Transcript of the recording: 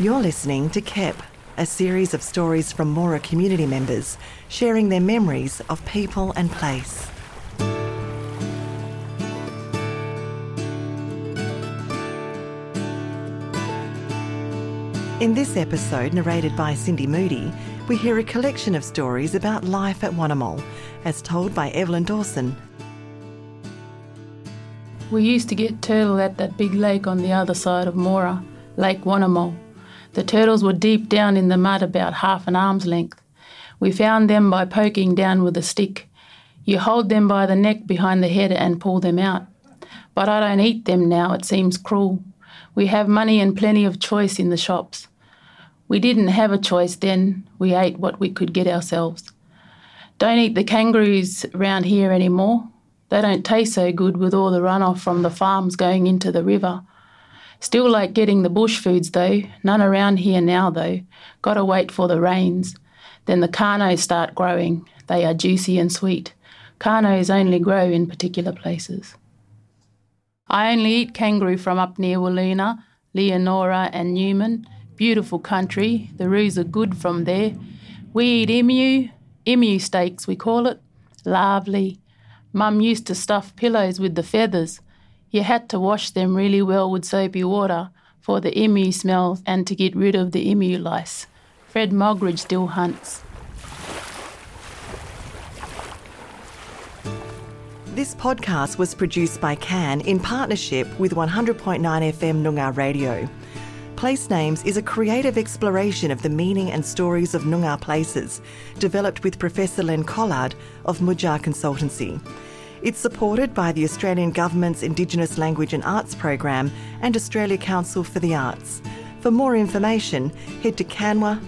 You're listening to KEP, a series of stories from Moora community members sharing their memories of people and place. In this episode, narrated by Cindy Moody, we hear a collection of stories about life at Wunnamull, as told by Evelyn Dawson. We used to get turtle at that big lake on the other side of Moora, Lake Wunnamull. The turtles were deep down in the mud about half an arm's length. We found them by poking down with a stick. You hold them by the neck behind the head and pull them out. But I don't eat them now, it seems cruel. We have money and plenty of choice in the shops. We didn't have a choice then, we ate what we could get ourselves. Don't eat the kangaroos round here anymore. They don't taste so good with all the runoff from the farms going into the river. Still like getting the bush foods though, none around here now though. Gotta wait for the rains. Then the carnos start growing. They are juicy and sweet. Carnos only grow in particular places. I only eat kangaroo from up near Wiluna, Leonora, and Newman. Beautiful country. The roos are good from there. We eat emu, emu steaks we call it. Lovely. Mum used to stuff pillows with the feathers. You had to wash them really well with soapy water for the emu smell and to get rid of the emu lice. Fred Mogridge still hunts. This podcast was produced by Can in partnership with 100.9 FM Noongar Radio. Place Names is a creative exploration of the meaning and stories of Noongar places, developed with Professor Len Collard of Mudjar Consultancy. It's supported by the Australian Government's Indigenous Language and Arts Program and Australia Council for the Arts. For more information, head to canwa.com.au.